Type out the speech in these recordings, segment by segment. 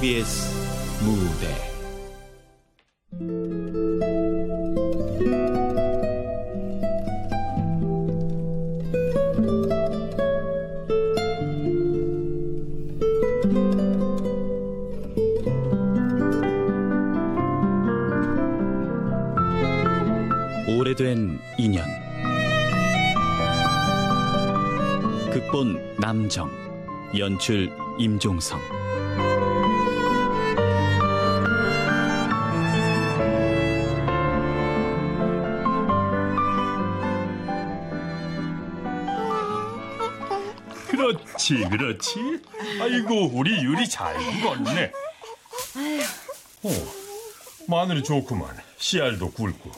KBS 무대. 오래된 인연. 극본 남정 연출 임종성 그렇지, 그렇지. 아이고, 우리 유리 잘 익었네. 어, 마늘이 좋구만. 씨알도 굵고.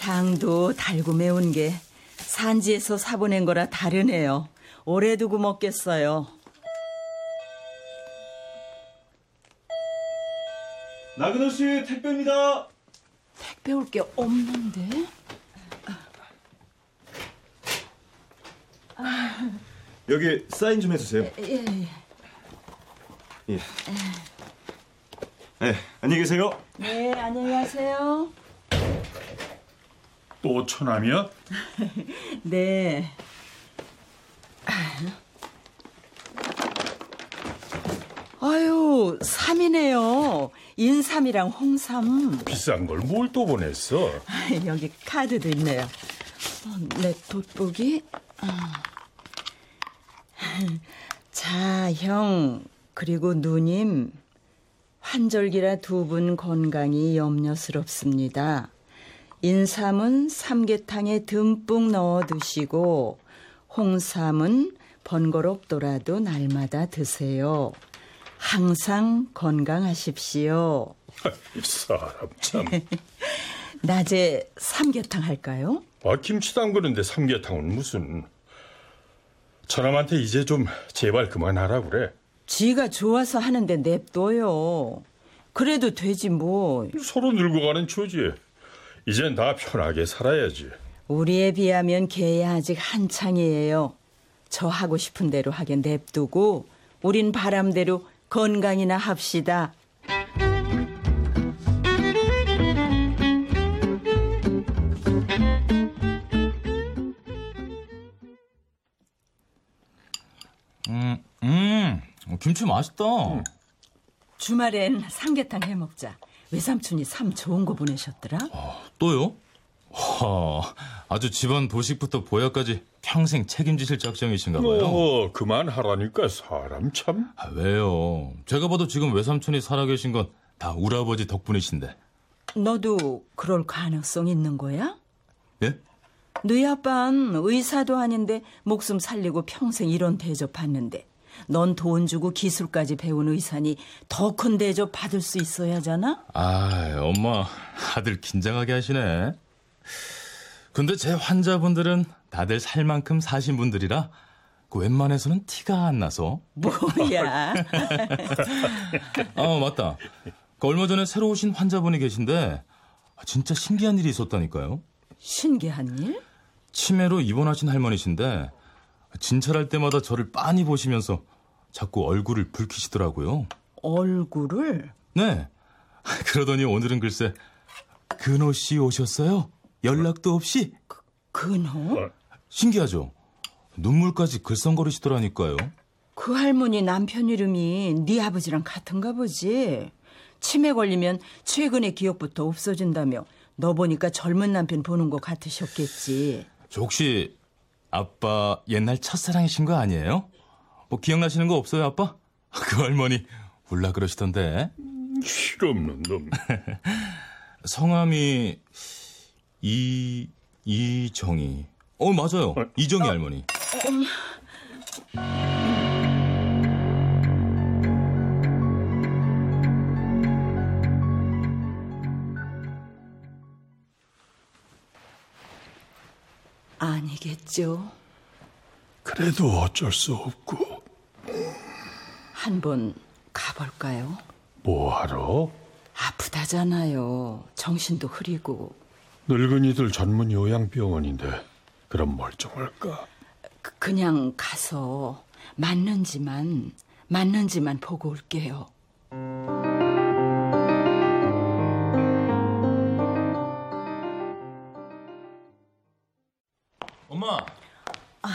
향도 달고 매운 게 산지에서 사보낸 거라 다르네요. 오래 두고 먹겠어요. 나그네 씨 택배입니다. 택배 올 게 없는데? 여기 사인 좀 해주세요. 예, 예. 예. 네, 안녕히 계세요. 네, 안녕히 가세요. 또 처남이야? 네. 아유, 삼이네요. 인삼이랑 홍삼. 비싼 걸 뭘 또 보냈어? 여기 카드도 있네요. 어, 내 돋보기. 어. 자, 형, 그리고 누님. 환절기라 두 분 건강이 염려스럽습니다. 인삼은 삼계탕에 듬뿍 넣어 드시고, 홍삼은 번거롭더라도 날마다 드세요. 항상 건강하십시오. 이 사람 참. 낮에 삼계탕 할까요? 아, 김치 담그는데 삼계탕은 무슨. 처남한테 이제 좀 제발 그만하라 그래. 지가 좋아서 하는데 냅둬요. 그래도 되지 뭐. 서로 늙어가는 처지. 이젠 다 편하게 살아야지. 우리에 비하면 걔야 아직 한창이에요. 저 하고 싶은 대로 하게 냅두고 우린 바람대로 건강이나 합시다. 김치 맛있다. 주말엔 삼계탕 해 먹자. 외삼촌이 삼 좋은 거 보내셨더라. 또요? 와, 아주 집안 도식부터 보약까지 평생 책임지실 작정이신가 봐요. 어, 그만하라니까 사람 참. 아, 왜요? 제가 봐도 지금 외삼촌이 살아계신 건 다 우리 아버지 덕분이신데. 너도 그럴 가능성 있는 거야? 예? 너희 아빠는 의사도 아닌데 목숨 살리고 평생 이런 대접 받는데 넌 돈 주고 기술까지 배운 의사니 더 큰 대접 받을 수 있어야 하잖아? 아, 엄마, 아들 긴장하게 하시네. 근데 제 환자분들은 다들 살 만큼 사신 분들이라 그 웬만해서는 티가 안 나서. 뭐야? 아, 맞다. 그 얼마 전에 새로 오신 환자분이 계신데 아, 진짜 신기한 일이 있었다니까요. 신기한 일? 치매로 입원하신 할머니신데 진찰할 때마다 저를 빤히 보시면서 자꾸 얼굴을 붉히시더라고요. 얼굴을? 네. 그러더니 오늘은 글쎄 근호 씨 오셨어요? 연락도 없이? 근호? 신기하죠? 눈물까지 글썽거리시더라니까요. 그 할머니 남편 이름이 네 아버지랑 같은가 보지. 치매 걸리면 최근의 기억부터 없어진다며 너 보니까 젊은 남편 보는 것 같으셨겠지. 저 혹시 아빠 옛날 첫사랑이신 거 아니에요? 뭐 기억나시는 거 없어요, 아빠? 그 할머니 울라 그러시던데. 실없는 놈. 성함이 이 이정희. 어 맞아요. 이정희 할머니. 아니겠죠. 그래도 어쩔 수 없고. 한번 가볼까요? 뭐하러? 아프다잖아요. 정신도 흐리고. 늙은이들 전문 요양병원인데 그럼 멀쩡할까? 그, 그냥 가서 맞는지만 맞는지만 보고 올게요. 엄마. 아,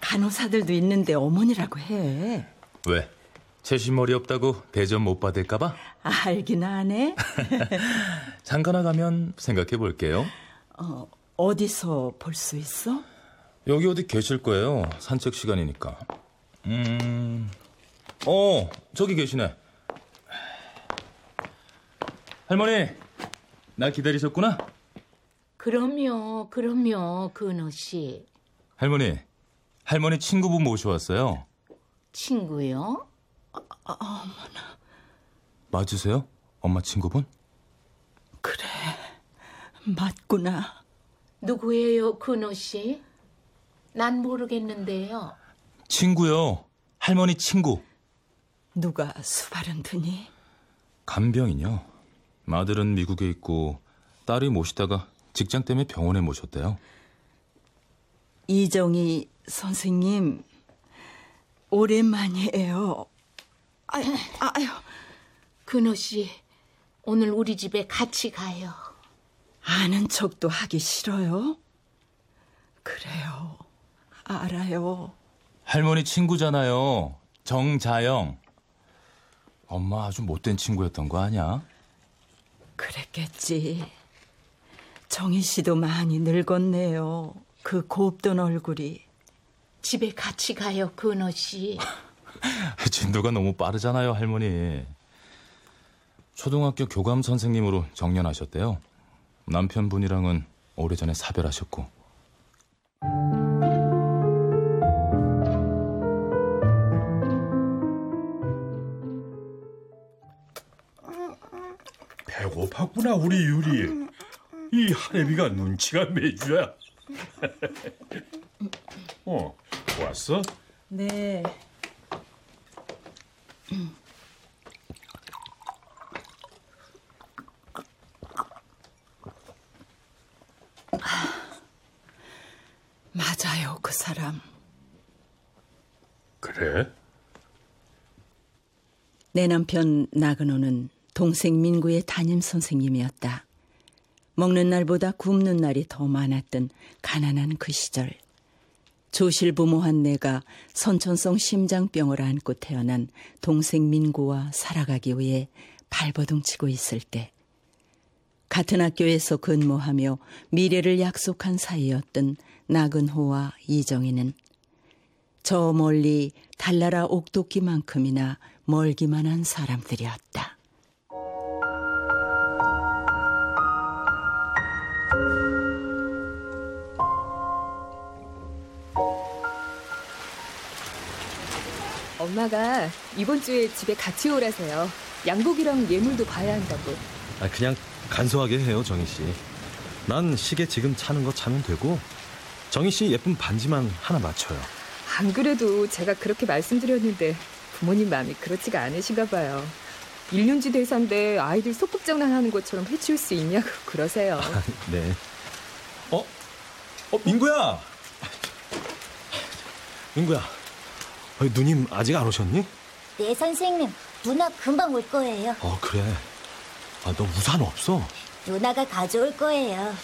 간호사들도 있는데 어머니라고 해. 왜? 채신머리 없다고 대접 못 받을까봐? 알긴 아네. 잠깐 나 가면 생각해 볼게요. 어, 어디서 볼 수 있어? 여기 어디 계실 거예요. 산책 시간이니까. 음, 어, 저기 계시네. 할머니, 나 기다리셨구나? 그럼요, 그럼요, 근호 씨. 할머니, 할머니 친구분 모셔왔어요. 친구요? 맞으세요? 엄마 친구분? 그래, 맞구나. 누구예요, 근호 씨? 난 모르겠는데요. 친구요. 할머니 친구. 누가 수발은 드니? 간병인요. 아들은 미국에 있고 딸이 모시다가 직장 때문에 병원에 모셨대요. 이정희 선생님, 오랜만이에요. 아유, 아유, 근호 씨, 오늘 우리 집에 같이 가요. 아는 척도 하기 싫어요? 그래요, 알아요. 할머니 친구잖아요. 정자영. 엄마 아주 못된 친구였던 거 아니야? 그랬겠지. 정희 씨도 많이 늙었네요. 그 곱던 얼굴이. 집에 같이 가요, 근호 씨. 진도가 너무 빠르잖아요, 할머니. 초등학교 교감 선생님으로 정년하셨대요. 남편분이랑은 오래전에 사별하셨고. 배고팠구나 우리 유리. 이 하래비가 눈치가 매주야. 어, 왔어? 네. 맞아요, 그 사람. 그래? 내 남편 나그노는 동생 민구의 담임 선생님이었다. 먹는 날보다 굶는 날이 더 많았던 가난한 그 시절. 조실부모한 내가 선천성 심장병을 안고 태어난 동생 민구와 살아가기 위해 발버둥 치고 있을 때 같은 학교에서 근무하며 미래를 약속한 사이였던 나근호와 이정희는 저 멀리 달나라 옥도끼만큼이나 멀기만 한 사람들이었다. 엄마가 이번 주에 집에 같이 오라세요. 양복이랑 예물도 봐야 한다고. 아, 그냥 간소하게 해요, 정희 씨. 난 시계 지금 차는 거 차면 되고 정희 씨 예쁜 반지만 하나 맞춰요. 안 그래도 제가 그렇게 말씀드렸는데 부모님 마음이 그렇지가 않으신가 봐요. 일륜지 대사인데 아이들 소꿉장난 하는 것처럼 해치울 수 있냐고 그러세요. 네. 어? 어, 민구야. 민구야. 어, 누님 아직 안 오셨니? 네, 선생님. 누나 금방 올 거예요. 어, 그래. 아, 너 우산 없어? 누나가 가져올 거예요.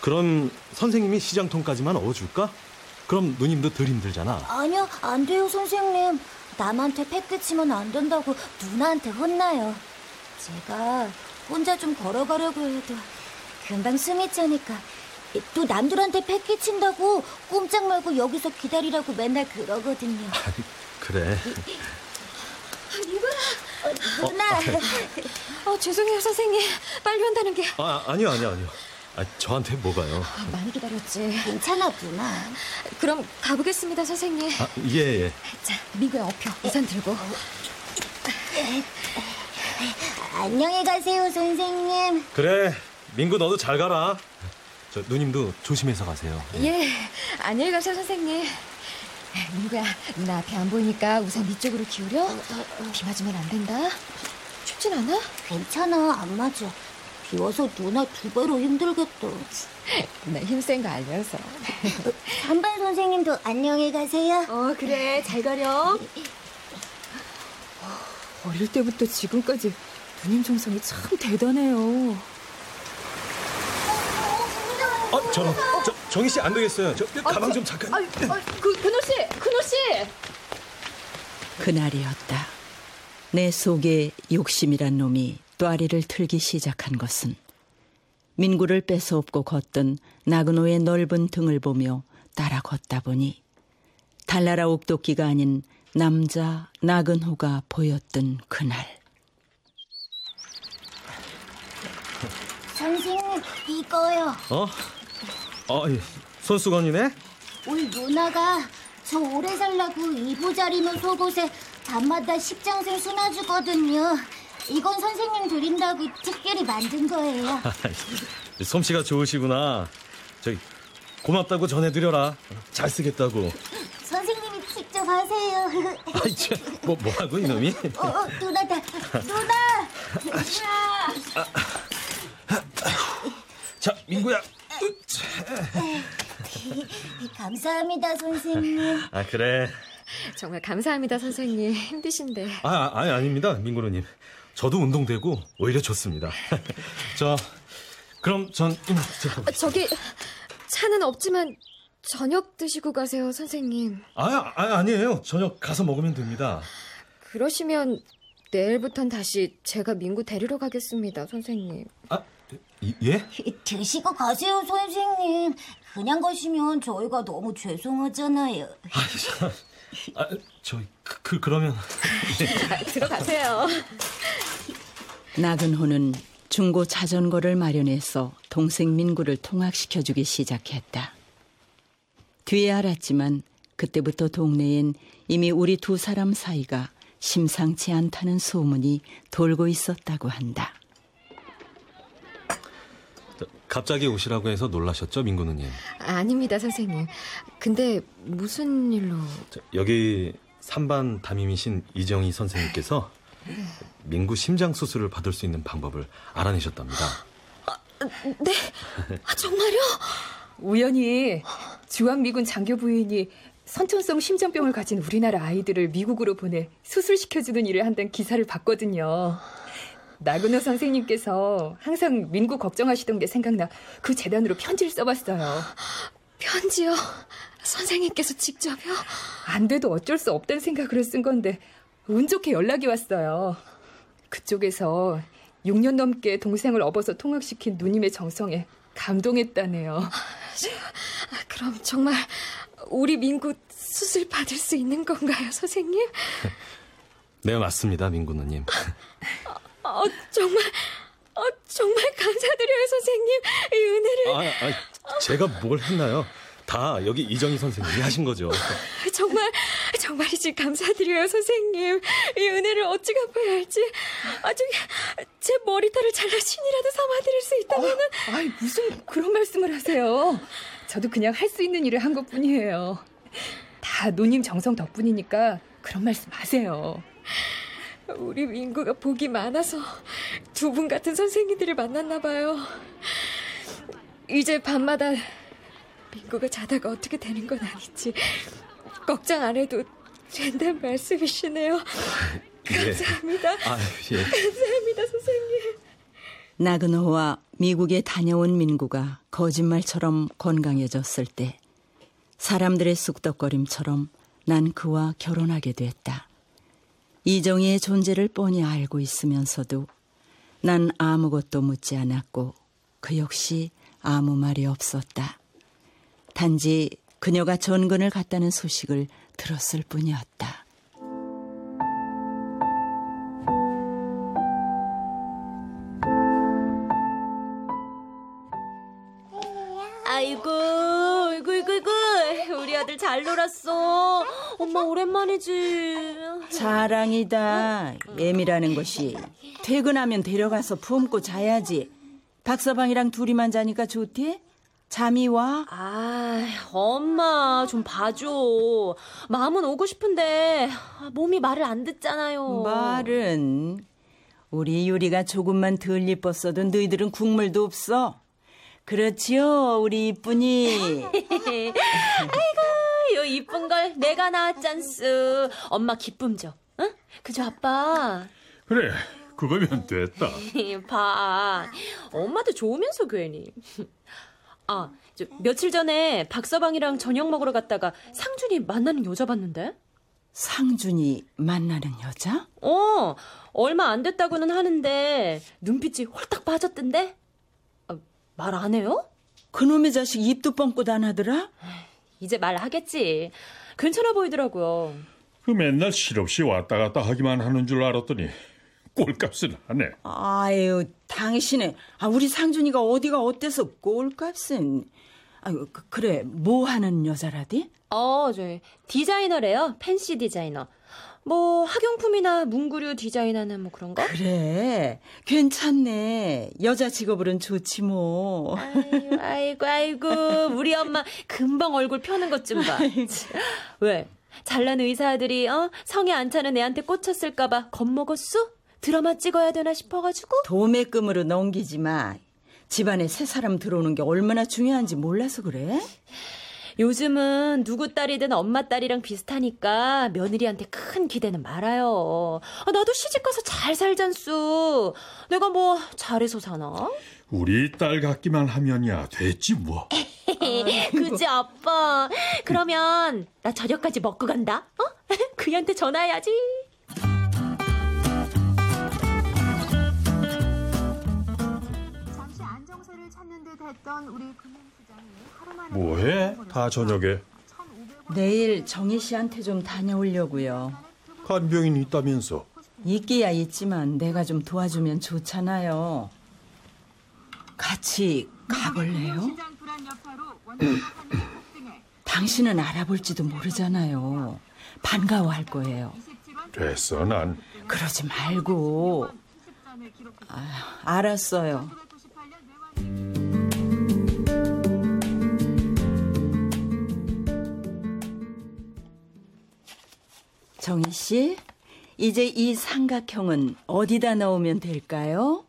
그럼 선생님이 시장통까지만 얻어줄까? 그럼 누님도 덜 힘들잖아. 아니요, 안 돼요, 선생님. 남한테 패 끼치면 안 된다고 누나한테 혼나요. 제가 혼자 좀 걸어가려고 해도 금방 숨이 차니까 또 남들한테 패 끼친다고 꼼짝 말고 여기서 기다리라고 맨날 그러거든요. 그래. 어, 누나, 어, 죄송해요 선생님. 빨리 온다는 게 아, 아니요, 아니요, 아니요. 아, 저한테 뭐가요? 많이 기다렸지. 괜찮아, 누나. 그럼 가보겠습니다 선생님. 아, 예, 예. 자, 미구야 업혀. 우산 들고. 안녕히 가세요, 선생님. 그래. 민구 너도 잘 가라. 저 누님도 조심해서 가세요. 예, 안녕히 가세요 선생님. 민구야, 누나 앞에 안 보이니까 우산 네 쪽으로 기울여. 비 맞으면 안 된다. 춥진 않아? 괜찮아, 안 맞아. 비워서 누나 두 배로 힘들겠다. 나 힘센 거 알면서. 한반 선생님도 안녕히 가세요. 어, 그래. 잘 가렴. 어릴 때부터 지금까지 누님 정성이 참 대단해요. 아, 저는 저, 정희 씨 안 되겠어요. 저 가방 좀 잠깐. 아, 아, 그 근호 씨, 근호 씨. 그날이었다. 내 속에 욕심이란 놈이 또아리를 틀기 시작한 것은 민구를 뺏어업고 걷던 나그노의 넓은 등을 보며 따라 걷다 보니 달나라 옥도끼가 아닌 남자 나근호가 보였던 그날. 선생님, 이거요. 어? 어, 예. 손수건이네? 우리 누나가 저 오래 살라고 이부자리면 속옷에 밤마다 십장생 수놔주거든요. 이건 선생님 드린다고 특별히 만든 거예요. 솜씨가 좋으시구나. 저기 고맙다고 전해드려라. 잘 쓰겠다고. 선생님이 직접 하세요. 아이 참, 뭐 뭐하고 이놈이? 어, 어, 누나다. 누나! 누나! 자, 민구야. 감사합니다, 선생님. 아 그래. 정말 감사합니다, 선생님. 힘드신데. 아, 아 아니 아닙니다, 민구로님. 저도 운동되고 오히려 좋습니다. 저 그럼 전 이만 들어가. 아, 저기 차는 없지만 저녁 드시고 가세요, 선생님. 아, 아 아니에요. 저녁 가서 먹으면 됩니다. 그러시면 내일부턴 다시 제가 민구 데리러 가겠습니다, 선생님. 아 이, 예? 드시고 가세요, 선생님. 그냥 가시면 저희가 너무 죄송하잖아요. 아, 참. 아, 저 그, 그 그러면 아, 들어가세요. 나근호는 중고 자전거를 마련해서 동생 민구를 통학시켜주기 시작했다. 뒤에 알았지만 그때부터 동네엔 이미 우리 두 사람 사이가 심상치 않다는 소문이 돌고 있었다고 한다. 저, 갑자기 오시라고 해서 놀라셨죠, 민구 누님? 아닙니다, 선생님. 근데 무슨 일로? 저, 여기 삼반 담임이신 이정희 선생님께서 민구 심장 수술을 받을 수 있는 방법을 알아내셨답니다. 네? 아, 정말요? 우연히 주한 미군 장교 부인이 선천성 심장병을 가진 우리나라 아이들을 미국으로 보내 수술시켜주는 일을 한다는 기사를 봤거든요. 나근호 선생님께서 항상 민구 걱정하시던 게 생각나 그 재단으로 편지를 써봤어요. 편지요? 선생님께서 직접요? 안 돼도 어쩔 수 없다는 생각으로 쓴 건데 운 좋게 연락이 왔어요. 그쪽에서 6년 넘게 동생을 업어서 통학시킨 누님의 정성에 감동했다네요. 아, 그럼 정말 우리 민구 수술 받을 수 있는 건가요, 선생님? 네, 맞습니다, 민구 누님. 어, 정말, 어, 정말 감사드려요, 선생님. 이 은혜를. 아, 아, 제가 뭘 했나요? 다 여기 이정희 선생님이 하신 거죠. 정말, 정말이지 감사드려요, 선생님. 이 은혜를 어찌 갚아야 할지. 아, 저기, 제 머리털을 잘라 신이라도 삼아드릴 수 있다면은. 어, 아이, 무슨 그런 말씀을 하세요. 저도 그냥 할 수 있는 일을 한 것 뿐이에요. 다 누님 정성 덕분이니까 그런 말씀 하세요. 우리 민구가 복이 많아서 두 분 같은 선생님들을 만났나 봐요. 이제 밤마다 민구가 자다가 어떻게 되는 건 아니지. 걱정 안 해도 된다는 말씀이시네요. 감사합니다. 아, 예. 감사합니다, 선생님. 나그노와 미국에 다녀온 민구가 거짓말처럼 건강해졌을 때 사람들의 쑥덕거림처럼 난 그와 결혼하게 됐다. 이정희의 존재를 뻔히 알고 있으면서도 난 아무것도 묻지 않았고 그 역시 아무 말이 없었다. 단지 그녀가 전근을 갔다는 소식을 들었을 뿐이었다. 아이고, 아들 잘 놀았어. 엄마 오랜만이지. 자랑이다. 애미라는 것이 퇴근하면 데려가서 품고 자야지. 박서방이랑 둘이만 자니까 좋대? 잠이 와? 아, 엄마 좀 봐줘. 마음은 오고 싶은데 몸이 말을 안 듣잖아요. 말은 우리 유리가 조금만 덜 예뻤어도 너희들은 국물도 없어. 그렇지요, 우리 이쁜이. 아이고, 요 이쁜 걸 내가 낳았잖스. 엄마 기쁨 줘. 응? 그죠, 아빠? 그래, 그거면 됐다. 봐. 엄마도 좋으면서 괜히. 아, 저 며칠 전에 박서방이랑 저녁 먹으러 갔다가 상준이 만나는 여자 봤는데? 상준이 만나는 여자? 어, 얼마 안 됐다고는 하는데 눈빛이 홀딱 빠졌던데? 아, 말안 해요? 그놈의 자식 입도 뻥끗 안 하더라? 이제 말하겠지. 괜찮아 보이더라고요. 그 맨날 실없이 왔다 갔다 하기만 하는 줄 알았더니 꼴값을 하네. 아유, 당신의 아 우리 상준이가 어디가 어때서 꼴값은 아유 그, 그래 뭐 하는 여자라디? 어, 저 디자이너래요. 팬시 디자이너. 뭐 학용품이나 문구류 디자인하는 뭐 그런 거? 그래 괜찮네 여자 직업으로는 좋지 뭐 아이고, 아이고, 아이고, 우리 엄마 금방 얼굴 펴는 것 좀 봐. 왜? 잘난 의사들이 어 성에 안 차는 애한테 꽂혔을까 봐 겁먹었어? 드라마 찍어야 되나 싶어가지고? 도매금으로 넘기지 마 집안에 새 사람 들어오는 게 얼마나 중요한지 몰라서 그래? 요즘은 누구 딸이든 엄마 딸이랑 비슷하니까 며느리한테 큰 기대는 말아요. 아, 나도 시집 가서 잘 살잔수. 내가 뭐 잘해서 사나? 우리 딸 같기만 하면야 됐지 뭐. 그지 아빠. 그러면 나 저녁까지 먹고 간다. 어? 그이한테 전화해야지. 뭐해? 다 저녁에 내일 정희 씨한테 좀 다녀오려고요 간 병인 있다면서. 있기야 있지만 내가 좀 도와주면 좋잖아요 같이 가볼래요? 당신은 알아볼지도 모르잖아요 반가워할 거예요 됐어 난. 그러지 말고 아, 알았어요 정희 씨, 이제 이 삼각형은 어디다 넣으면 될까요?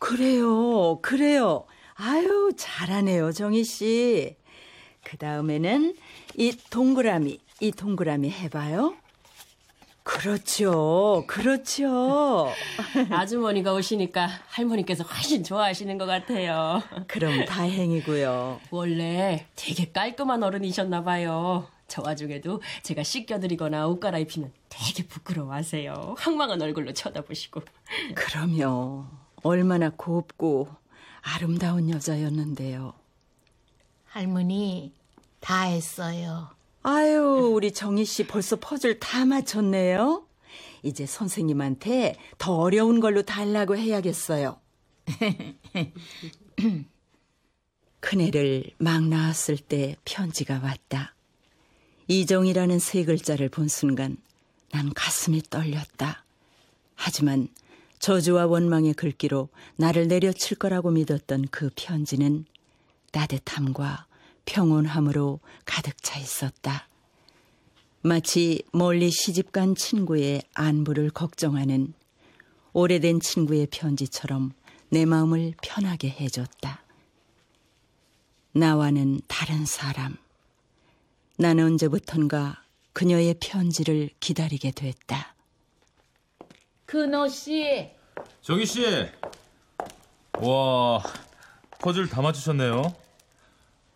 그래요, 그래요. 아유, 잘하네요, 정희 씨. 그 다음에는 이 동그라미, 이 동그라미 해봐요. 그렇죠, 그렇죠. 아주머니가 오시니까 할머니께서 훨씬 좋아하시는 것 같아요. 그럼 다행이고요. 원래 되게 깔끔한 어른이셨나 봐요. 저 와중에도 제가 씻겨드리거나 옷 갈아입히면 되게 부끄러워하세요. 황망한 얼굴로 쳐다보시고. 그럼요. 얼마나 곱고 아름다운 여자였는데요. 할머니, 다 했어요. 아유, 우리 정희 씨 벌써 퍼즐 다 맞췄네요. 이제 선생님한테 더 어려운 걸로 달라고 해야겠어요. 큰애를 막 낳았을 때 편지가 왔다. 이정이라는 세 글자를 본 순간 난 가슴이 떨렸다. 하지만 저주와 원망의 글귀로 나를 내려칠 거라고 믿었던 그 편지는 따뜻함과 평온함으로 가득 차 있었다. 마치 멀리 시집간 친구의 안부를 걱정하는 오래된 친구의 편지처럼 내 마음을 편하게 해줬다. 나와는 다른 사람. 나는 언제부턴가 그녀의 편지를 기다리게 됐다. 근호 씨, 정희 씨. 와, 퍼즐 다 맞추셨네요.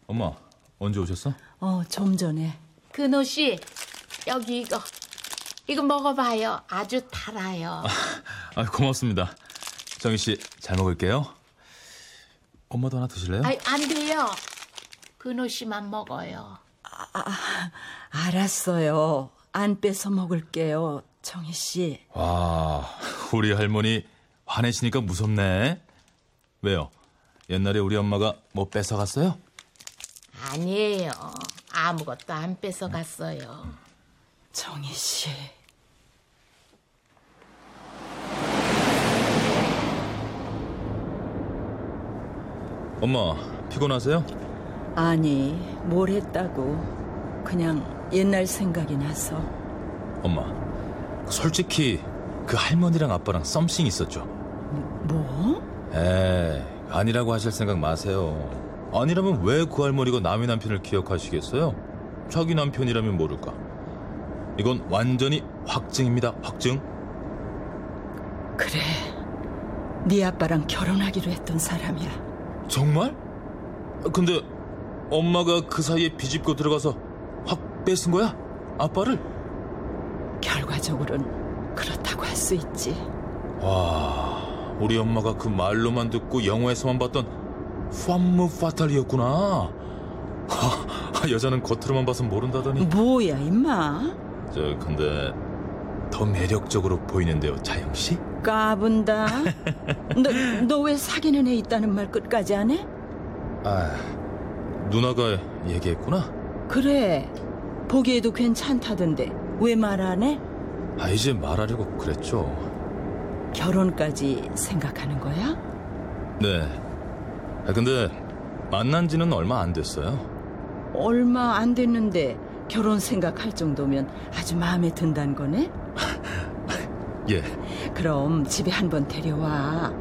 엄마, 언제 오셨어? 어, 좀 전에. 근호 씨, 여기 이거. 이거 먹어봐요. 아주 달아요. 아, 고맙습니다. 정희 씨, 잘 먹을게요. 엄마도 하나 드실래요? 아이, 안 돼요. 근호 씨만 먹어요. 아, 알았어요. 안 뺏어 먹을게요, 정희 씨. 와, 우리 할머니 화내시니까 무섭네. 왜요? 옛날에 우리 엄마가 뭐 뺏어 갔어요? 아니에요. 아무것도 안 뺏어 갔어요. 정희 씨. 엄마, 피곤하세요? 아니, 뭘 했다고. 그냥 옛날 생각이 나서. 엄마, 솔직히 그 할머니랑 아빠랑 썸씽 있었죠? 뭐? 에 아니라고 하실 생각 마세요. 아니라면 왜 그 할머니가 남의 남편을 기억하시겠어요? 자기 남편이라면 모를까. 이건 완전히 확증입니다. 확증. 그래. 네 아빠랑 결혼하기로 했던 사람이야. 정말? 근데 엄마가 그 사이에 비집고 들어가서 확 뺏은 거야? 아빠를? 결과적으로는 그렇다고 할 수 있지. 와, 우리 엄마가 그 말로만 듣고 영화에서만 봤던 팜무 파탈이었구나. 하, 여자는 겉으로만 봐서 모른다더니. 뭐야, 임마? 저 근데 더 매력적으로 보이는데요, 자영 씨? 까분다. 너, 너 왜 사귀는 애 있다는 말 끝까지 안 해? 아, 누나가 얘기했구나. 그래. 보기에도 괜찮다던데. 왜 말 안 해? 아, 이제 말하려고 그랬죠. 결혼까지 생각하는 거야? 네. 아, 근데 만난 지는 얼마 안 됐어요. 얼마 안 됐는데 결혼 생각할 정도면 아주 마음에 든다는 거네? 예. 그럼 집에 한 번 데려와.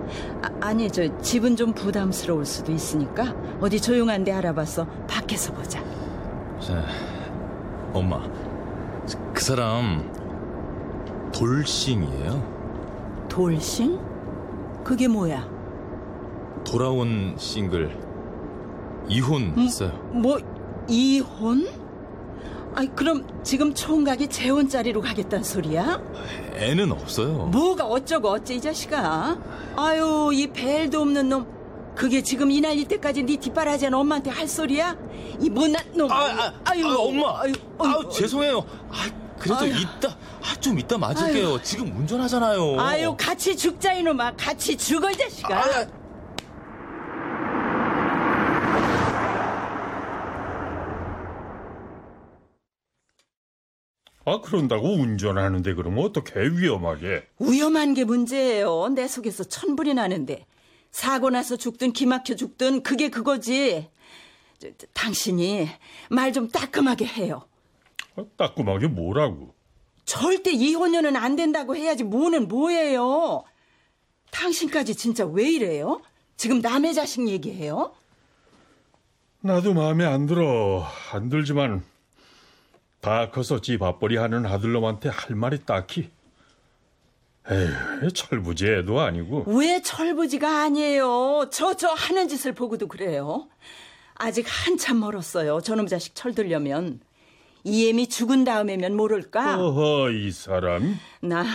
아, 니 저 집은 좀 부담스러울 수도 있으니까 어디 조용한 데 알아봐서 밖에서 보자. 자, 엄마. 그 사람 돌싱이에요. 돌싱? 그게 뭐야? 돌아온 싱글 이혼 했어요. 뭐 이혼? 아이 그럼 지금 총각이 재혼자리로 가겠다는 소리야? 애는 없어요. 뭐가 어쩌고 어째 이 자식아? 아유 이 벨도 없는 놈. 그게 지금 이 나이 때까지 네 뒷바라지한 엄마한테 할 소리야? 이 못난 놈. 아, 아, 아유 아, 엄마. 아유, 아유, 죄송해요. 아, 그래도 아유. 이따 아, 좀 이따 맞을게요. 아유. 지금 운전하잖아요. 아유 같이 죽자 이놈아 같이 죽어 이 자식아. 아, 아 그런다고 운전하는데 그러면 어떻게 위험하게? 위험한 게 문제예요. 내 속에서 천불이 나는데 사고 나서 죽든 기막혀 죽든 그게 그거지. 저, 저, 당신이 말 좀 따끔하게 해요. 아, 따끔하게 뭐라고? 절대 이혼녀는 안 된다고 해야지 뭐는 뭐예요. 당신까지 진짜 왜 이래요? 지금 남의 자식 얘기해요? 나도 마음에 안 들어. 안 들지만 다 커서 집 앞벌이 하는 아들놈한테 할 말이 딱히. 에휴, 철부지 애도 아니고. 왜 철부지가 아니에요. 저 저 하는 짓을 보고도 그래요. 아직 한참 멀었어요. 저놈 자식 철들려면. 이엠이 죽은 다음에면 모를까? 어허, 이 사람. 나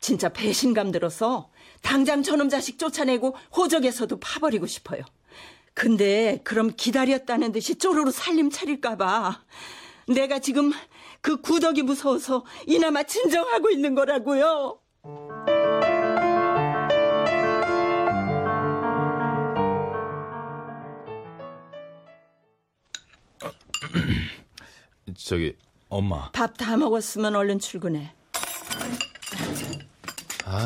진짜 배신감 들어서 당장 저놈 자식 쫓아내고 호적에서도 파버리고 싶어요. 근데 그럼 기다렸다는 듯이 쪼르르 살림 차릴까봐 내가 지금 그 구덕이 무서워서 이나마 진정하고 있는 거라고요. 저기 엄마. 밥 다 먹었으면 얼른 출근해. 아,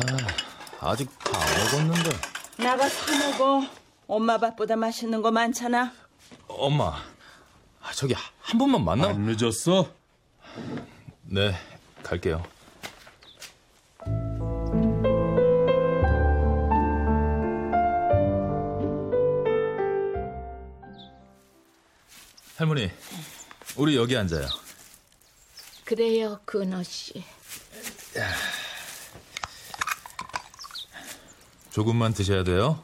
아직 다안 먹었는데. 나가 사 먹어. 엄마 밥보다 맛있는 거 많잖아. 엄마. 아, 저기 한 번만 만나. 안 늦었어? 네, 갈게요. 할머니, 우리 여기 앉아요. 그래요, 근호 씨. 조금만 드셔야 돼요.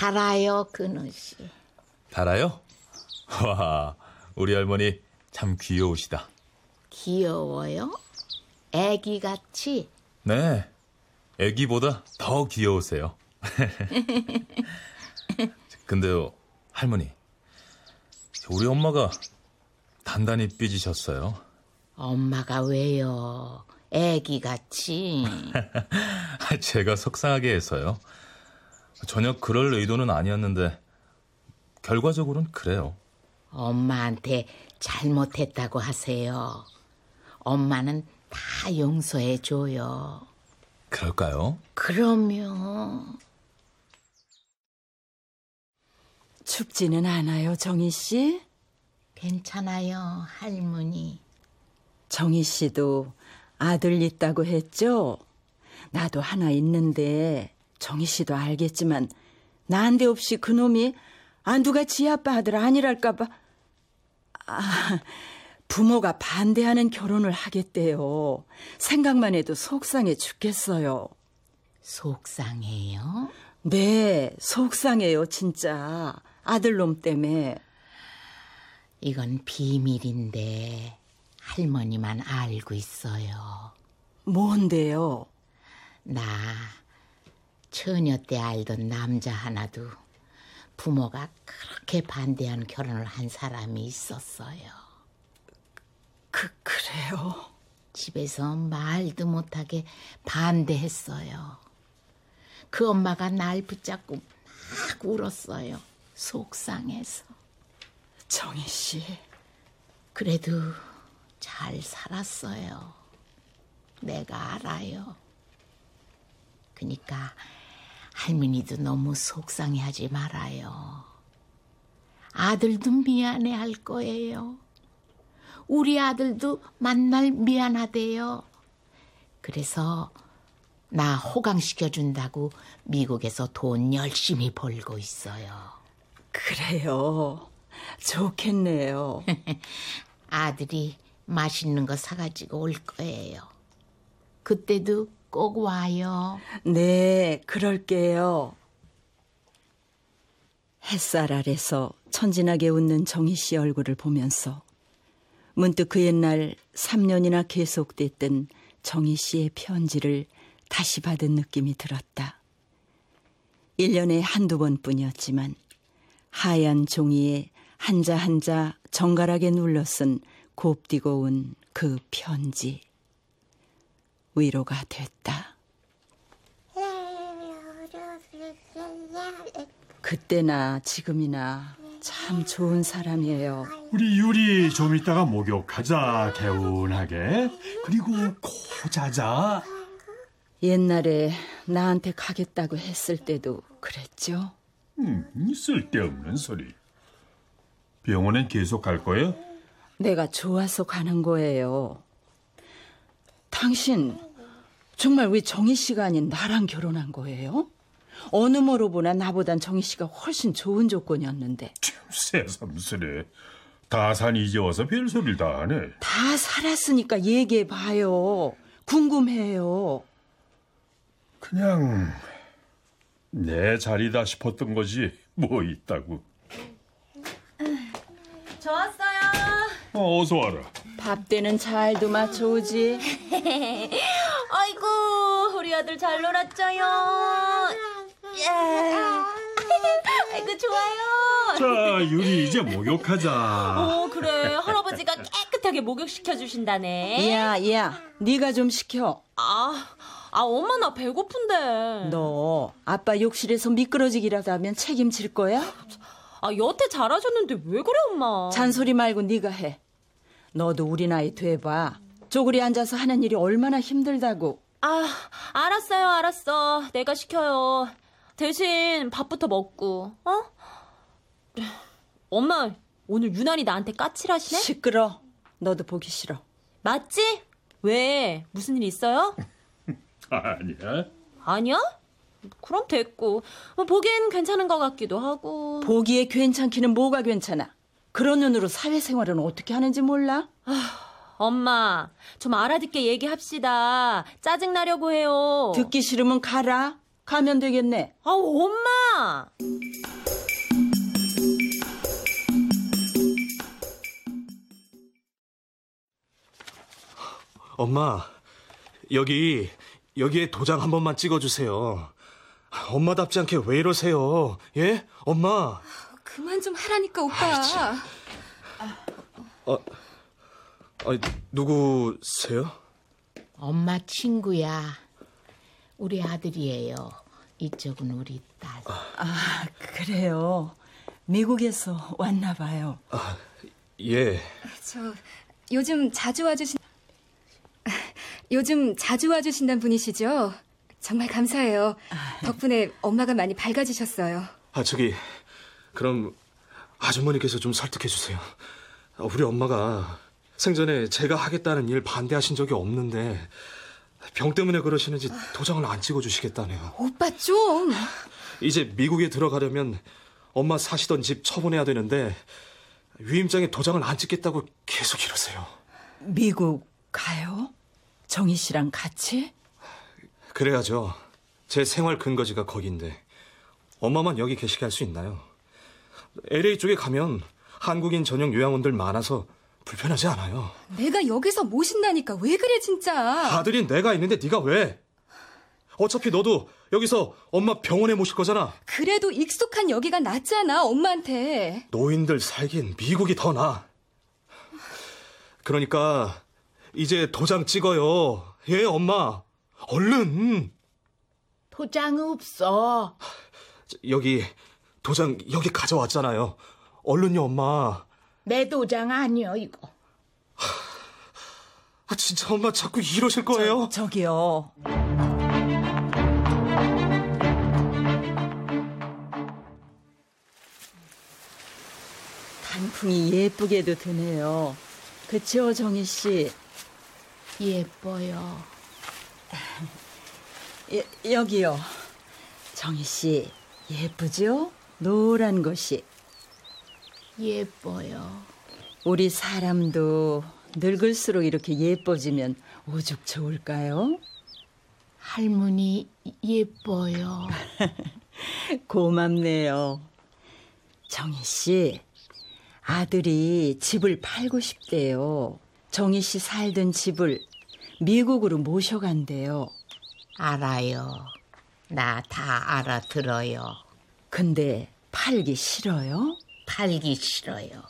달아요, 근호 씨. 달아요? 와, 우리 할머니 참 귀여우시다. 귀여워요? 애기 같이? 네, 애기보다 더 귀여우세요. 근데요, 할머니, 우리 엄마가 단단히 삐지셨어요. 엄마가 왜요? 애기 같이? 제가 속상하게 해서요. 전혀 그럴 의도는 아니었는데 결과적으로는 그래요. 엄마한테 잘못했다고 하세요. 엄마는 다 용서해 줘요. 그럴까요? 그럼요. 춥지는 않아요, 정희 씨? 괜찮아요, 할머니. 정희 씨도 아들 있다고 했죠? 나도 하나 있는데 정희 씨도 알겠지만 난데없이 그놈이 아 누가 지 아빠 아들 아니랄까봐 아 부모가 반대하는 결혼을 하겠대요. 생각만 해도 속상해 죽겠어요. 속상해요? 네, 속상해요, 진짜. 아들놈 때문에. 이건 비밀인데 할머니만 알고 있어요. 뭔데요? 나 처녀 때 알던 남자 하나도 부모가 그렇게 반대한 결혼을 한 사람이 있었어요. 그, 그래요? 집에서 말도 못하게 반대했어요. 그 엄마가 날 붙잡고 막 울었어요. 속상해서. 정희 씨. 그래도 잘 살았어요. 내가 알아요. 그니까 할머니도 너무 속상해하지 말아요. 아들도 미안해 할 거예요. 우리 아들도 만날 미안하대요. 그래서 나 호강시켜준다고 미국에서 돈 열심히 벌고 있어요. 그래요. 좋겠네요. 아들이 맛있는 거 사가지고 올 거예요. 그때도 꼭 와요. 네, 그럴게요. 햇살 아래서 천진하게 웃는 정희 씨 얼굴을 보면서 문득 그 옛날 3년이나 계속됐던 정희 씨의 편지를 다시 받은 느낌이 들었다. 1년에 한두 번뿐이었지만 하얀 종이에 한자 한자 정갈하게 눌러 쓴 곱디고 온그 편지. 위로가 됐다. 그때나 지금이나 참 좋은 사람이에요. 우리 유리 좀 이따가 목욕하자 개운하게 그리고 코 자자 옛날에 나한테 가겠다고 했을 때도 그랬죠? 음, 쓸데없는 소리 병원엔 계속 갈 거예요? 내가 좋아서 가는 거예요. 당신 정말 왜 정희 씨가 아닌 나랑 결혼한 거예요? 어느 뭐로 보나 나보단 정희 씨가 훨씬 좋은 조건이었는데. 새삼스레 다산 이제 와서 별소리를 다 하네 다 살았으니까 얘기해 봐요. 궁금해요. 그냥 내 자리다 싶었던 거지 뭐 있다고 저 왔어요. 어, 어서 와라 밥 때는 잘도 맞춰오지. 아이고 우리 아들 잘 놀았죠요. 예. 아이고 좋아요. 자 유리 이제 목욕하자 어 그래 할아버지가 깨끗하게 목욕 시켜 주신다네. 야, 야, 네가 좀 시켜. 아, 아 엄마 나 배고픈데. 너 아빠 욕실에서 미끄러지기라도 하면 책임질 거야? 아 여태 잘하셨는데 왜 그래 엄마? 잔소리 말고 네가 해. 너도 우리 나이 돼봐. 쪼그리 앉아서 하는 일이 얼마나 힘들다고. 아 알았어요 알았어 내가 시켜요. 대신 밥부터 먹고 어? 엄마 오늘 유난히 나한테 까칠하시네? 시끄러. 너도 보기 싫어. 맞지? 왜? 무슨 일 있어요? 아니야 아니야? 그럼 됐고 뭐 보기엔 괜찮은 것 같기도 하고 보기에 괜찮기는 뭐가 괜찮아. 그런 눈으로 사회생활은 어떻게 하는지 몰라? 엄마 좀 알아듣게 얘기합시다 짜증나려고 해요 듣기 싫으면 가라. 가면 되겠네. 아 엄마 엄마, 여기, 여기에 도장 한 번만 찍어주세요. 엄마답지 않게 왜 이러세요? 예? 엄마. 그만 좀 하라니까 오빠. 어, 아, 누구세요? 엄마 친구야. 우리 아들이에요. 이쪽은 우리 딸. 아, 그래요. 미국에서 왔나 봐요. 예. 저 요즘 자주 와주신 요즘 자주 와주신다는 분이시죠? 정말 감사해요. 덕분에 엄마가 많이 밝아지셨어요. 아, 저기, 그럼 아주머니께서 좀 설득해 주세요. 아, 우리 엄마가 생전에 제가 하겠다는 일 반대하신 적이 없는데 병 때문에 그러시는지 도장을 안 찍어 주시겠다네요. 오빠 좀. 이제 미국에 들어가려면 엄마 사시던 집 처분해야 되는데 위임장에 도장을 안 찍겠다고 계속 이러세요. 미국 가요? 정희 씨랑 같이? 그래야죠. 제 생활 근거지가 거긴데 엄마만 여기 계시게 할 수 있나요? LA 쪽에 가면 한국인 전용 요양원들 많아서 불편하지 않아요. 내가 여기서 모신다니까 왜 그래 진짜. 아들인 내가 있는데 네가 왜? 어차피 너도 여기서 엄마 병원에 모실 거잖아. 그래도 익숙한 여기가 낫잖아 엄마한테. 노인들 살긴 미국이 더 나아. 그러니까 이제 도장 찍어요. 예, 엄마. 얼른. 도장 없어. 여기 도장 여기 가져왔잖아요. 얼른요, 엄마. 내 도장 아니여 이거. 아, 진짜 엄마 자꾸 이러실 거예요? 저, 저기요. 단풍이 예쁘게도 드네요. 그쵸, 정희 씨? 예뻐요. 여, 여기요. 정희 씨, 예쁘죠? 노란 것이. 예뻐요. 우리 사람도 늙을수록 이렇게 예뻐지면 오죽 좋을까요? 할머니 예뻐요. 고맙네요. 정희 씨, 아들이 집을 팔고 싶대요. 정희 씨 살던 집을 미국으로 모셔간대요. 알아요. 나 다 알아들어요. 근데 팔기 싫어요? 팔기 싫어요.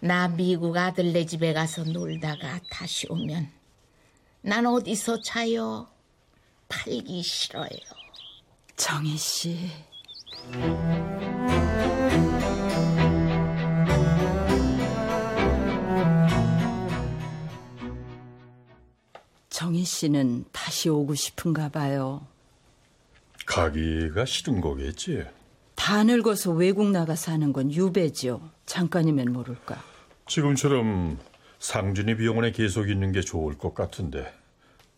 나 미국 아들네 집에 가서 놀다가 다시 오면 난 어디서 자요? 팔기 싫어요. 정희 씨. 정희 씨는 다시 오고 싶은가 봐요. 가기가 싫은 거겠지. 다 늙어서 외국 나가 사는 건 유배죠. 잠깐이면 모를까. 지금처럼 상준이 병원에 계속 있는 게 좋을 것 같은데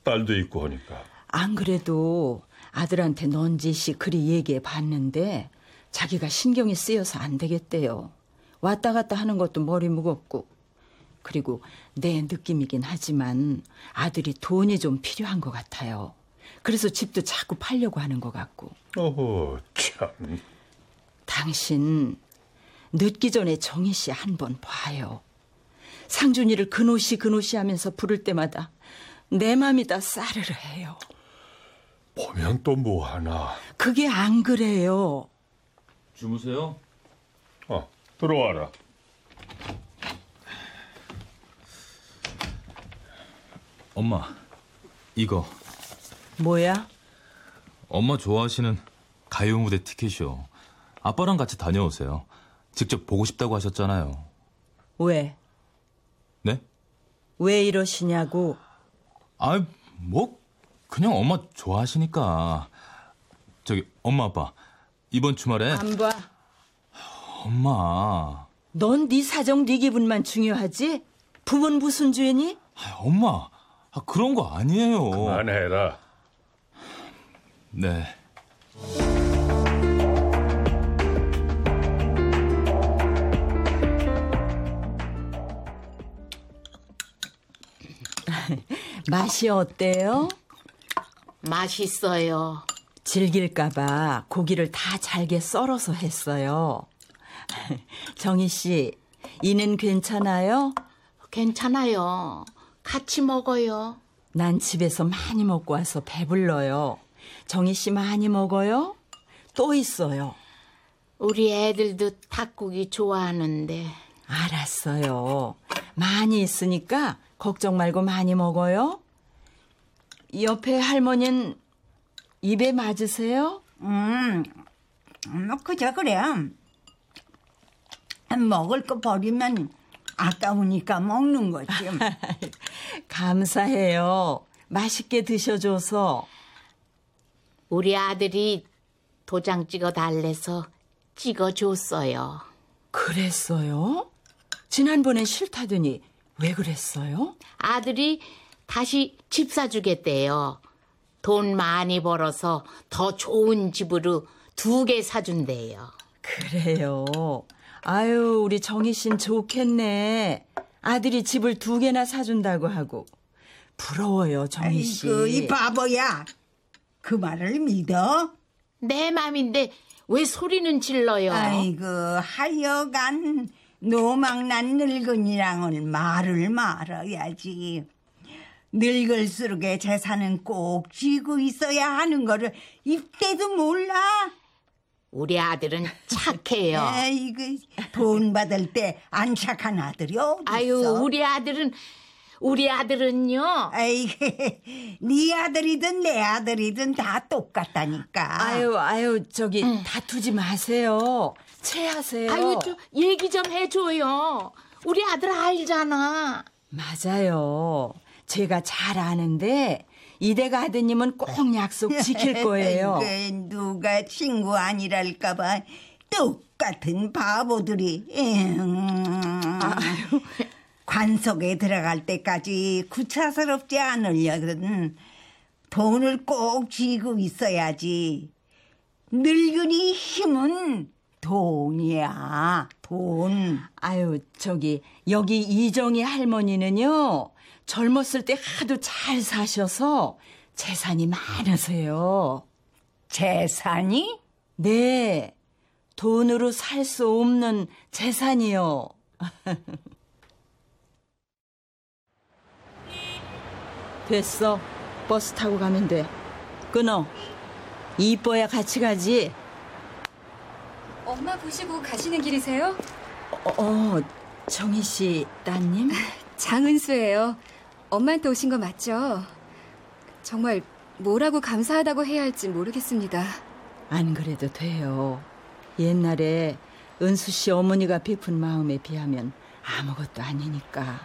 딸도 있고 하니까 안 그래도 아들한테 넌지시 그리 얘기해 봤는데 자기가 신경이 쓰여서 안 되겠대요. 왔다 갔다 하는 것도 머리 무겁고 그리고 내 느낌이긴 하지만 아들이 돈이 좀 필요한 것 같아요. 그래서 집도 자꾸 팔려고 하는 것 같고. 어허 참. 당신 늦기 전에 정희 씨 한 번 봐요. 상준이를 근호씨 근호씨 하면서 부를 때마다 내 맘이 다 싸르르 해요. 보면 또 뭐 하나. 그게 안 그래요. 주무세요? 어, 들어와라. 엄마, 이거 뭐야? 엄마 좋아하시는 가요 무대 티켓이요. 아빠랑 같이 다녀오세요. 직접 보고 싶다고 하셨잖아요. 왜? 네? 왜 이러시냐고. 아, 뭐 그냥 엄마 좋아하시니까. 저기 엄마 아빠 이번 주말에 안 봐. 엄마. 넌 네 사정 네 기분만 중요하지? 부모는 무슨 죄니? 아, 엄마. 아, 그런 거 아니에요. 그만해라. 네. 맛이 어때요? 맛있어요. 질길까봐 고기를 다 잘게 썰어서 했어요. 정희 씨, 이는 괜찮아요? 괜찮아요. 같이 먹어요. 난 집에서 많이 먹고 와서 배불러요. 정희 씨 많이 먹어요? 또 있어요. 우리 애들도 닭고기 좋아하는데. 알았어요. 많이 있으니까 걱정 말고 많이 먹어요. 옆에 할머니는 입에 맞으세요? 음, 뭐 그저 그래. 먹을 거 버리면 아까우니까 먹는 거지. 감사해요. 맛있게 드셔줘서. 우리 아들이 도장 찍어 달래서 찍어줬어요. 그랬어요? 지난번에 싫다더니 왜 그랬어요? 아들이 다시 집 사주겠대요. 돈 많이 벌어서 더 좋은 집으로 두 개 사준대요. 그래요. 아유, 우리 정희 씨는 좋겠네. 아들이 집을 두 개나 사준다고 하고. 부러워요, 정희 씨. 아이고, 이 바보야. 그 말을 믿어? 내 맘인데 왜 소리는 질러요? 아이고 하여간 노망난 늙은이랑은 말을 말아야지. 늙을수록 재산은 꼭 쥐고 있어야 하는 거를 이때도 몰라. 우리 아들은 착해요. 아이고 돈 받을 때 안 착한 아들이 어디 있어? 아유, 우리 아들은 우리 아들은요. 아이, 네 아들이든 내 아들이든 다 똑같다니까. 아유, 아유, 저기 다투지 마세요. 체하세요. 아유, 저 얘기 좀 해줘요. 우리 아들 알잖아. 맞아요. 제가 잘 아는데 이대가 아드님은 꼭 약속 지킬 거예요. 누가 친구 아니랄까봐 똑같은 바보들이. 음. 관속에 들어갈 때까지 구차스럽지 않으려든 돈을 꼭 쥐고 있어야지. 늙은이 힘은 돈이야, 돈. 아유, 저기 여기 이정희 할머니는요. 젊었을 때 하도 잘 사셔서 재산이 많으세요. 재산이? 네. 돈으로 살 수 없는 재산이요. 됐어. 버스 타고 가면 돼. 끊어. 이뻐야 같이 가지. 엄마 보시고 가시는 길이세요? 어, 어 정희 씨 따님? 장은수예요. 엄마한테 오신 거 맞죠? 정말 뭐라고 감사하다고 해야 할지 모르겠습니다. 안 그래도 돼요. 옛날에 은수 씨 어머니가 베푼 마음에 비하면 아무것도 아니니까.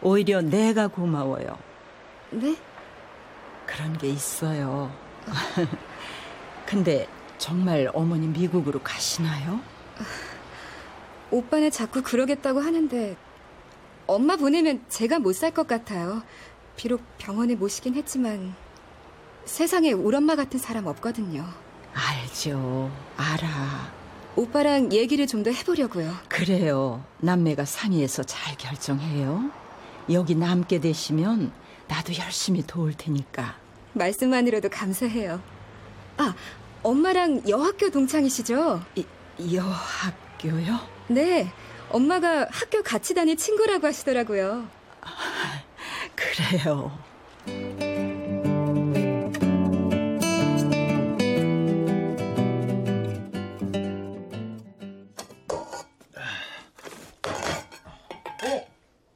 오히려 내가 고마워요. 네? 그런 게 있어요. 근데 정말 어머니 미국으로 가시나요? 오빠는 자꾸 그러겠다고 하는데 엄마 보내면 제가 못 살 것 같아요. 비록 병원에 모시긴 했지만 세상에 우리 엄마 같은 사람 없거든요. 알죠. 알아. 오빠랑 얘기를 좀 더 해보려고요. 그래요. 남매가 상의해서 잘 결정해요. 여기 남게 되시면 나도 열심히 도울 테니까. 말씀만으로도 감사해요. 아, 엄마랑 여학교 동창이시죠? 이, 여학교요? 네. 엄마가 학교 같이 다닌 친구라고 하시더라고요. 그래요.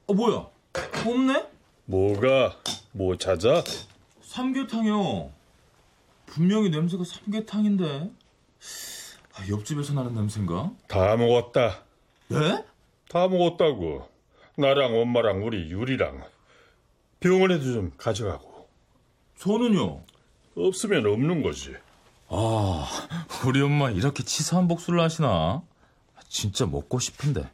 어, 뭐야? 없네? 뭐가? 뭐 찾아? 삼계탕이요. 분명히 냄새가 삼계탕인데. 아, 옆집에서 나는 냄새인가? 다 먹었다. 네? 다 먹었다고. 나랑 엄마랑 우리 유리랑 병원에도 좀 가져가고. 저는요? 없으면 없는 거지. 아, 우리 엄마 이렇게 치사한 복수를 하시나? 진짜 먹고 싶은데.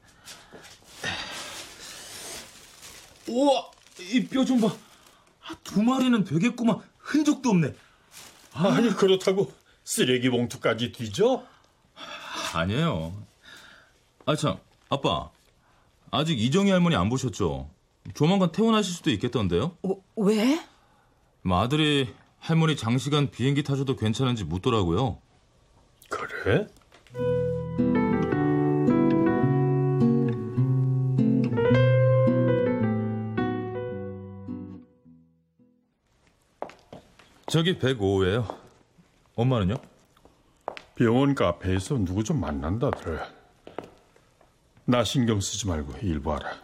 우와, 이 뼈 좀 봐. 아, 두 마리는 되겠구만. 흔적도 없네. 아. 니 그렇다고 쓰레기 봉투까지 뒤져? 아니에요. 아, 참, 아빠. 아직 이정희 할머니 안 보셨죠? 조만간 퇴원하실 수도 있겠던데요? 어, 왜? 아들이 할머니 장시간 비행기 타셔도 괜찮은지 묻더라고요. 그래? 저기 105예요. 엄마는요? 병원 카페에서 누구 좀 만난다더래. 나 신경 쓰지 말고 일 봐라.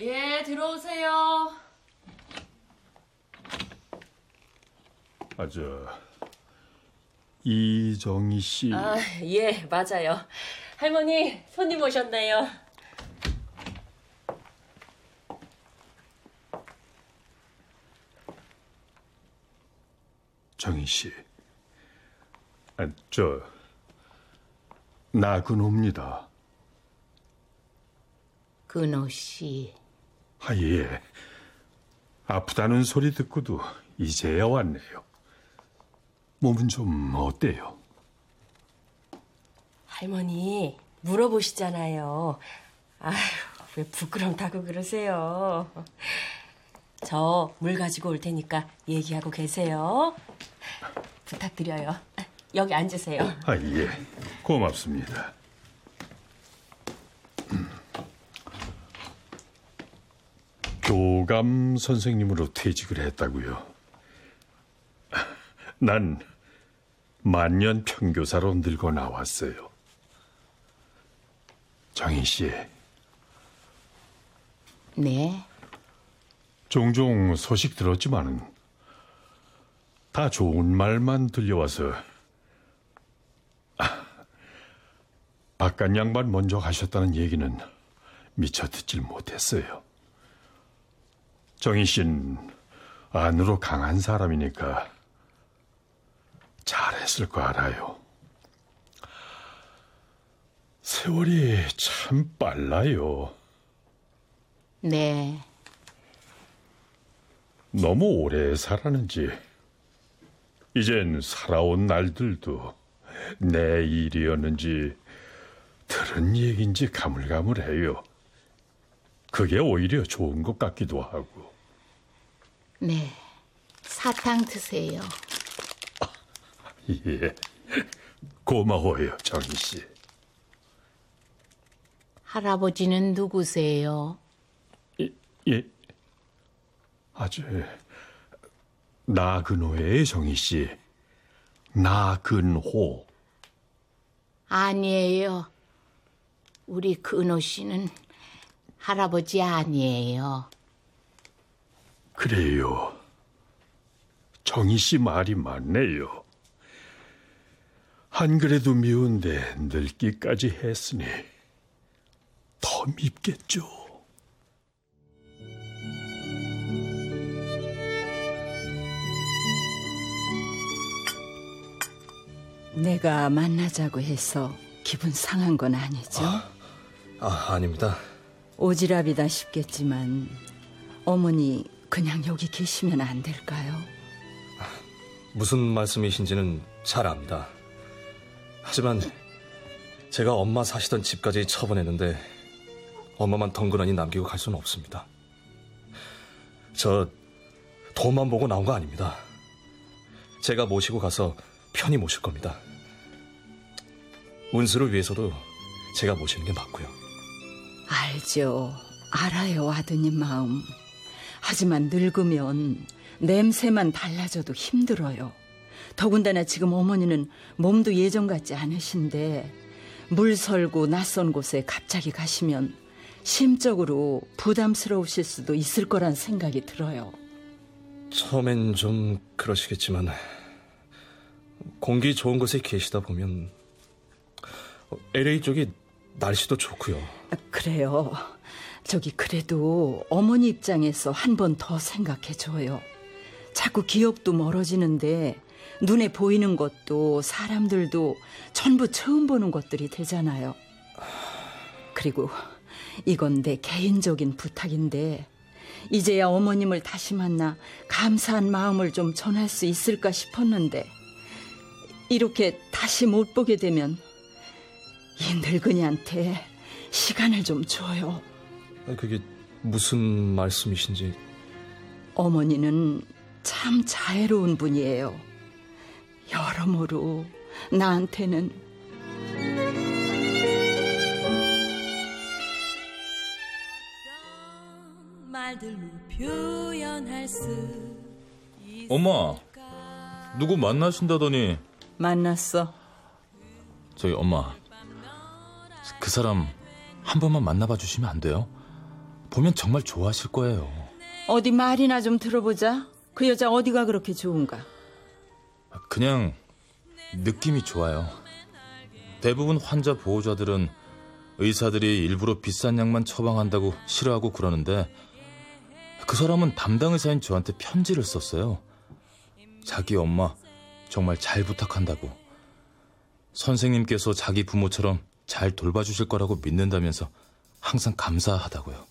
예, 들어오세요. 아, 저, 이정희 씨. 아, 예, 맞아요. 할머니, 손님 오셨네요. 정희 씨. 아, 저, 나근호입니다. 근호 씨. 아, 예. 아프다는 소리 듣고도 이제야 왔네요. 몸은 좀 어때요? 할머니, 물어보시잖아요. 아휴, 왜 부끄럼 타고 그러세요? 저 물 가지고 올 테니까 얘기하고 계세요. 부탁드려요. 여기 앉으세요. 아, 예. 고맙습니다. 음. 교감 선생님으로 퇴직을 했다고요. 난 만년 평교사로 늙어 나왔어요. 정인 씨, 네. 종종 소식 들었지만은 다 좋은 말만 들려와서 아, 바깥 양반 먼저 가셨다는 얘기는 미처 듣질 못했어요. 정희 씨는 안으로 강한 사람이니까 잘했을 거 알아요. 세월이 참 빨라요. 네. 너무 오래 살았는지 이젠 살아온 날들도 내 일이었는지 들은 얘기인지 가물가물해요. 그게 오히려 좋은 것 같기도 하고. 네. 사탕 드세요. 예. 고마워요, 정희 씨. 할아버지는 누구세요? 예. 아주 나근호의 정희 씨. 나근호. 아니에요. 우리 근호 씨는 할아버지 아니에요. 그래요. 정희 씨 말이 맞네요. 안 그래도 미운데 늙기까지 했으니 더 밉겠죠. 내가 만나자고 해서 기분 상한 건 아니죠? 아, 아닙니다. 오지랖이다 싶겠지만 어머니 그냥 여기 계시면 안 될까요? 무슨 말씀이신지는 잘 압니다. 하지만 제가 엄마 사시던 집까지 처분했는데 엄마만 덩그러니 남기고 갈 수는 없습니다. 저 돈만 보고 나온 거 아닙니다. 제가 모시고 가서 편히 모실 겁니다. 운수를 위해서도 제가 모시는 게 맞고요. 알죠. 알아요, 아드님 마음. 하지만 늙으면 냄새만 달라져도 힘들어요. 더군다나 지금 어머니는 몸도 예전 같지 않으신데 물 설고 낯선 곳에 갑자기 가시면 심적으로 부담스러우실 수도 있을 거란 생각이 들어요. 처음엔 좀 그러시겠지만 공기 좋은 곳에 계시다 보면 LA 쪽이 날씨도 좋고요. 아, 그래요. 저기 그래도 어머니 입장에서 한 번 더 생각해 줘요. 자꾸 기억도 멀어지는데 눈에 보이는 것도 사람들도 전부 처음 보는 것들이 되잖아요. 그리고 이건 내 개인적인 부탁인데 이제야 어머님을 다시 만나 감사한 마음을 좀 전할 수 있을까 싶었는데 이렇게 다시 못 보게 되면 이 늙은이한테 시간을 좀 줘요. 그게 무슨 말씀이신지 어머니는 참 자애로운 분이에요. 여러모로 나한테는 엄마, 누구 만나신다더니 만났어. 저기 엄마, 그 사람 한 번만 만나봐 주시면 안 돼요? 보면 정말 좋아하실 거예요. 어디 말이나 좀 들어보자. 그 여자 어디가 그렇게 좋은가? 그냥 느낌이 좋아요. 대부분 환자 보호자들은 의사들이 일부러 비싼 약만 처방한다고 싫어하고 그러는데 그 사람은 담당 의사인 저한테 편지를 썼어요. 자기 엄마 정말 잘 부탁한다고. 선생님께서 자기 부모처럼 잘 돌봐주실 거라고 믿는다면서 항상 감사하다고요.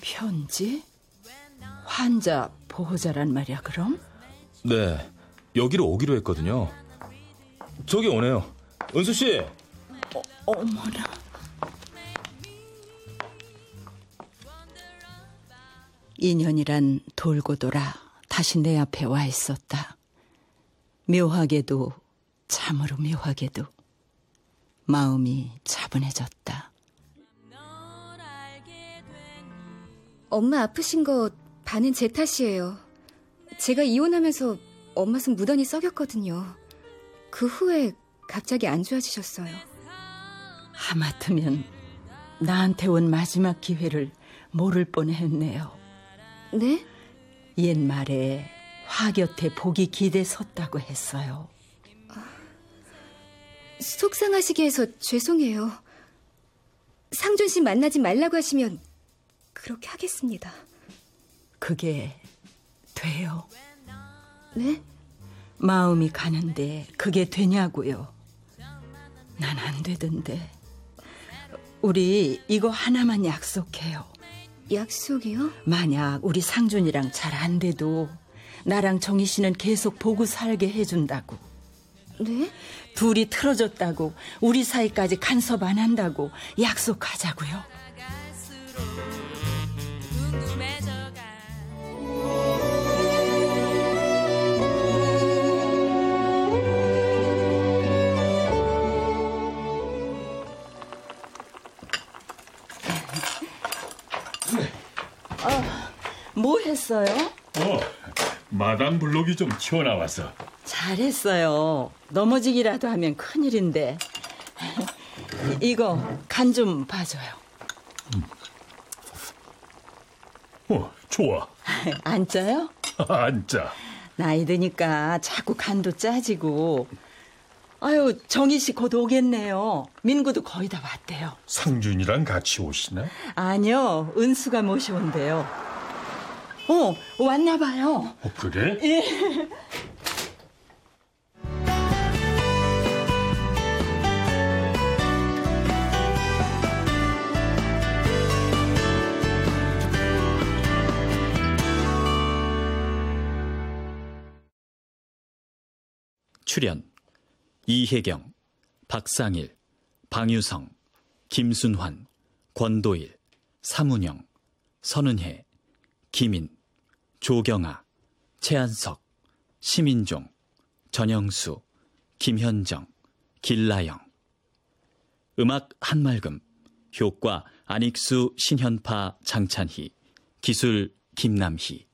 편지? 환자 보호자란 말이야, 그럼? 네, 여기로 오기로 했거든요. 저기 오네요. 은수 씨. 어, 어머나. 인연이란 돌고 돌아 다시 내 앞에 와 있었다. 묘하게도 참으로 묘하게도 마음이 차분해졌다. 엄마 아프신 거 반은 제 탓이에요. 제가 이혼하면서 엄마 손 무던히 썩였거든요. 그 후에 갑자기 안 좋아지셨어요. 하마터면 나한테 온 마지막 기회를 모를 뻔했네요. 네? 옛말에 화 곁에 복이 기대 섰다고 했어요. 속상하시게 해서 죄송해요. 상준 씨 만나지 말라고 하시면 그렇게 하겠습니다. 그게 돼요. 네? 마음이 가는데 그게 되냐고요. 난 안 되던데. 우리 이거 하나만 약속해요. 약속이요? 만약 우리 상준이랑 잘 안 돼도 나랑 정희 씨는 계속 보고 살게 해준다고. 네? 둘이 틀어졌다고 우리 사이까지 간섭 안 한다고 약속하자고요. 어, 뭐 했어요? 어, 마당 블록이 좀 튀어나와서. 잘했어요. 넘어지기라도 하면 큰일인데. 이거 간 좀 봐줘요. 어, 좋아. 안 짜요? 앉자. 나이 드니까 자꾸 간도 짜지고. 아유, 정희 씨 곧 오겠네요. 민구도 거의 다 왔대요. 상준이랑 같이 오시나? 아니요, 은수가 모셔온대요. 어, 왔나 봐요. 어, 그래? 예. 출연 이혜경, 박상일, 방유성, 김순환, 권도일, 사문영, 선은혜, 김인, 조경아, 최한석, 심인종, 전영수, 김현정, 길라영. 음악 한말금, 효과 안익수, 신현파, 장찬희, 기술 김남희.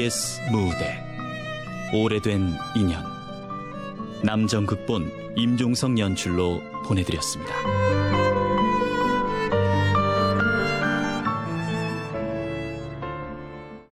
KBS 무대 오래된 인연 남정극본 임종성 연출로 보내드렸습니다.